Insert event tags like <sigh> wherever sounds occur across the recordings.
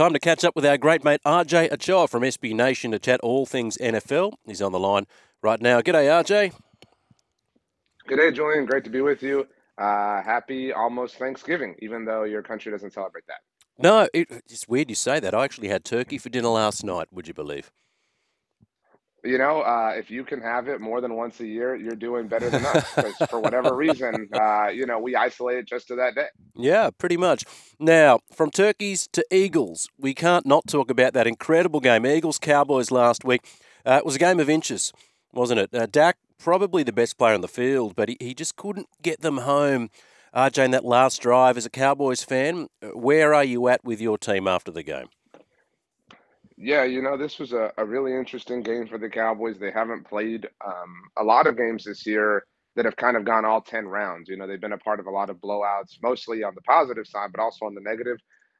Time to catch up with our great mate RJ Ochoa from SB Nation to chat all things NFL. He's on the line right now. G'day, RJ. G'day, Julian. Great to be with you. Uh, happy almost Thanksgiving, even though your country doesn't celebrate that. No, it, it's weird you say that. I actually had turkey for dinner last night, would you believe? You know, uh, if you can have it more than once a year, you're doing better than us. Because for whatever <laughs> reason, uh, you know, we isolate it just to that day. Yeah, pretty much. Now, from turkeys to Eagles, we can't not talk about that incredible game, Eagles Cowboys last week. Uh, it was a game of inches, wasn't it? Uh, Dak, probably the best player on the field, but he, he just couldn't get them home. RJ, in that last drive, as a Cowboys fan, uh, where are you at with your team after the game? Yeah, you know, this was a, a really interesting game for the Cowboys. They haven't played um, a lot of games this year that have kind of gone all 10 rounds. You know, they've been a part of a lot of blowouts, mostly on the positive side, but also on the negative.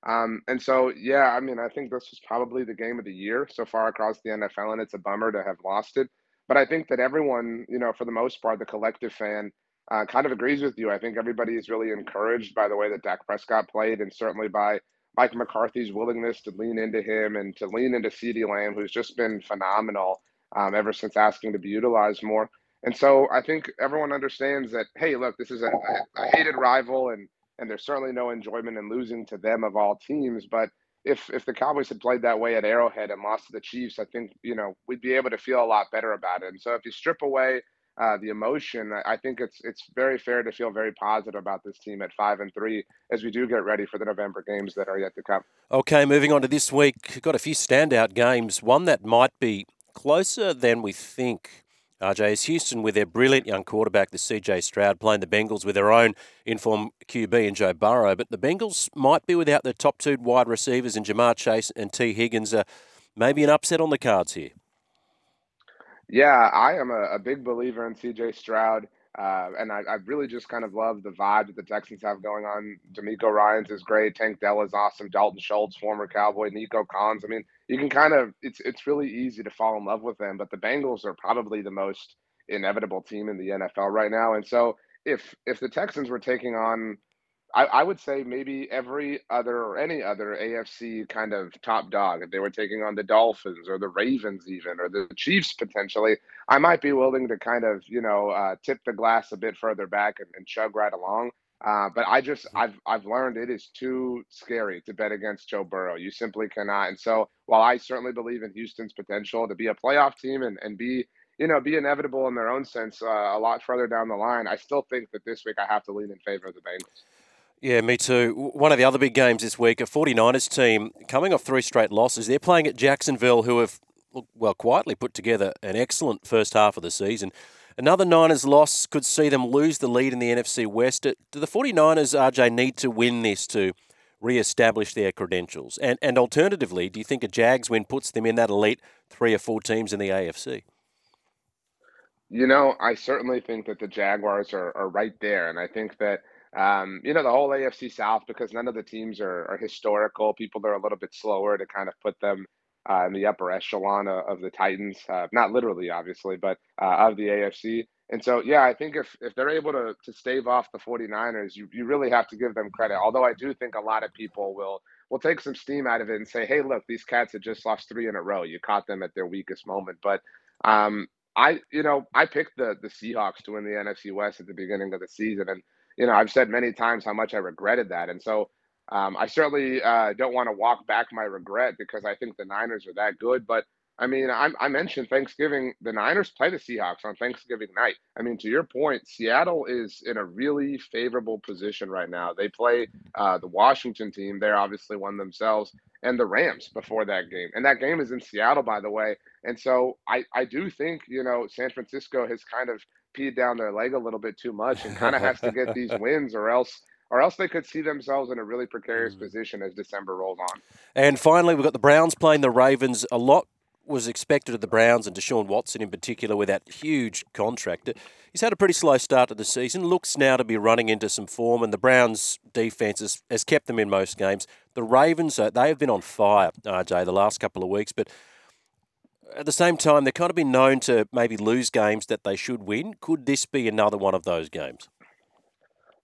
Um, and so, yeah, I mean, I think this was probably the game of the year so far across the NFL, and it's a bummer to have lost it. But I think that everyone, you know, for the most part, the collective fan uh, kind of agrees with you. I think everybody is really encouraged by the way that Dak Prescott played, and certainly by Mike McCarthy's willingness to lean into him and to lean into CeeDee Lamb, who's just been phenomenal um, ever since asking to be utilized more. And so I think everyone understands that, hey, look, this is a, a hated rival, and and there's certainly no enjoyment in losing to them of all teams. But if if the Cowboys had played that way at Arrowhead and lost to the Chiefs, I think you know we'd be able to feel a lot better about it. And so if you strip away uh, the emotion, I think it's it's very fair to feel very positive about this team at five and three as we do get ready for the November games that are yet to come. Okay, moving on to this week, got a few standout games. One that might be closer than we think. RJ is Houston with their brilliant young quarterback, the CJ Stroud, playing the Bengals with their own informed QB and Joe Burrow. But the Bengals might be without their top two wide receivers in Ja'Marr Chase and Tee Higgins. Uh, maybe an upset on the cards here. Yeah, I am a, a big believer in CJ Stroud. Uh, and I, I, really just kind of love the vibe that the Texans have going on. DeMeco Ryans is great. Tank Dell is awesome. Dalton Schultz, former Cowboy. Nico Collins. I mean, you can kind of it's it's really easy to fall in love with them. But the Bengals are probably the most inevitable team in the NFL right now. And so if if the Texans were taking on I, I, would say maybe every other or any other AFC kind of top dog, if they were taking on the Dolphins or the Ravens, even or the Chiefs potentially, I might be willing to kind of you know uh, tip the glass a bit further back and, and chug right along. Uh, but I just mm-hmm. I've I've learned it is too scary to bet against Joe Burrow. You simply cannot. And so while I certainly believe in Houston's potential to be a playoff team and and be you know, be inevitable in their own sense uh, a lot further down the line. I still think that this week I have to lean in favor of the Bengals. Yeah, me too. One of the other big games this week, a 49ers team coming off three straight losses. They're playing at Jacksonville, who have, well, quietly put together an excellent first half of the season. Another Niners loss could see them lose the lead in the NFC West. Uh, do the 49ers, RJ, need to win this to re establish their credentials? And, and alternatively, do you think a Jags win puts them in that elite three or four teams in the AFC? You know, I certainly think that the Jaguars are, are right there. And I think that um, you know, the whole AFC South, because none of the teams are, are historical. People are a little bit slower to kind of put them uh, in the upper echelon of, of the Titans, uh, not literally, obviously, but uh, of the AFC. And so, yeah, I think if, if they're able to, to stave off the 49ers, you, you really have to give them credit. Although I do think a lot of people will will take some steam out of it and say, hey, look, these cats have just lost three in a row. You caught them at their weakest moment. But um, I, you know, I picked the the Seahawks to win the NFC West at the beginning of the season, and you know, I've said many times how much I regretted that. And so um, I certainly uh, don't want to walk back my regret because I think the Niners are that good. But I mean, I, I, mentioned Thanksgiving. The Niners play the Seahawks on Thanksgiving night. I mean, to your point, Seattle is in a really favorable position right now. They play uh, the Washington team. They're obviously one themselves, and the Rams before that game. And that game is in Seattle, by the way. And so I, I do think, you know, San Francisco has kind of peed down their leg a little bit too much and kind of has to get <laughs> these wins or else or else they could see themselves in a really precarious mm. position as December rolls on. And finally, we've got the Browns playing the Ravens. A lot was expected of the Browns and Deshaun Watson in particular with that huge contract. He's had a pretty slow start to the season, looks now to be running into some form, and the Browns' defense has, has kept them in most games. The Ravens, uh, they have been on fire, RJ, the last couple of weeks, but at the same time, they've kind of been known to maybe lose games that they should win. Could this be another one of those games?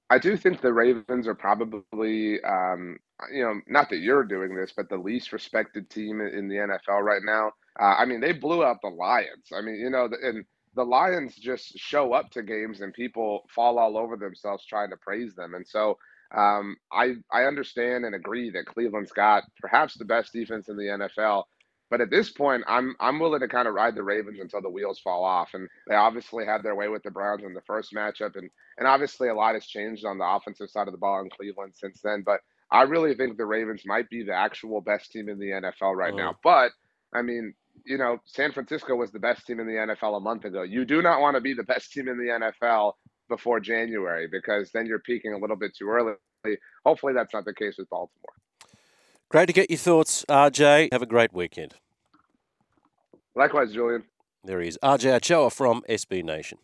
I do think the Ravens are probably um, you know, not that you're doing this, but the least respected team in the NFL right now. Uh, I mean, they blew out the Lions. I mean, you know, and the Lions just show up to games and people fall all over themselves trying to praise them. And so um, I I understand and agree that Cleveland's got perhaps the best defense in the NFL. But at this point, I'm I'm willing to kind of ride the Ravens until the wheels fall off. And they obviously had their way with the Browns in the first matchup, and and obviously a lot has changed on the offensive side of the ball in Cleveland since then. But I really think the Ravens might be the actual best team in the NFL right now. Mm. But I mean, you know, San Francisco was the best team in the NFL a month ago. You do not want to be the best team in the NFL before January because then you're peaking a little bit too early. Hopefully, that's not the case with Baltimore. Great to get your thoughts, RJ. Have a great weekend. Likewise, Julian. There he is, RJ Ochoa from SB Nation.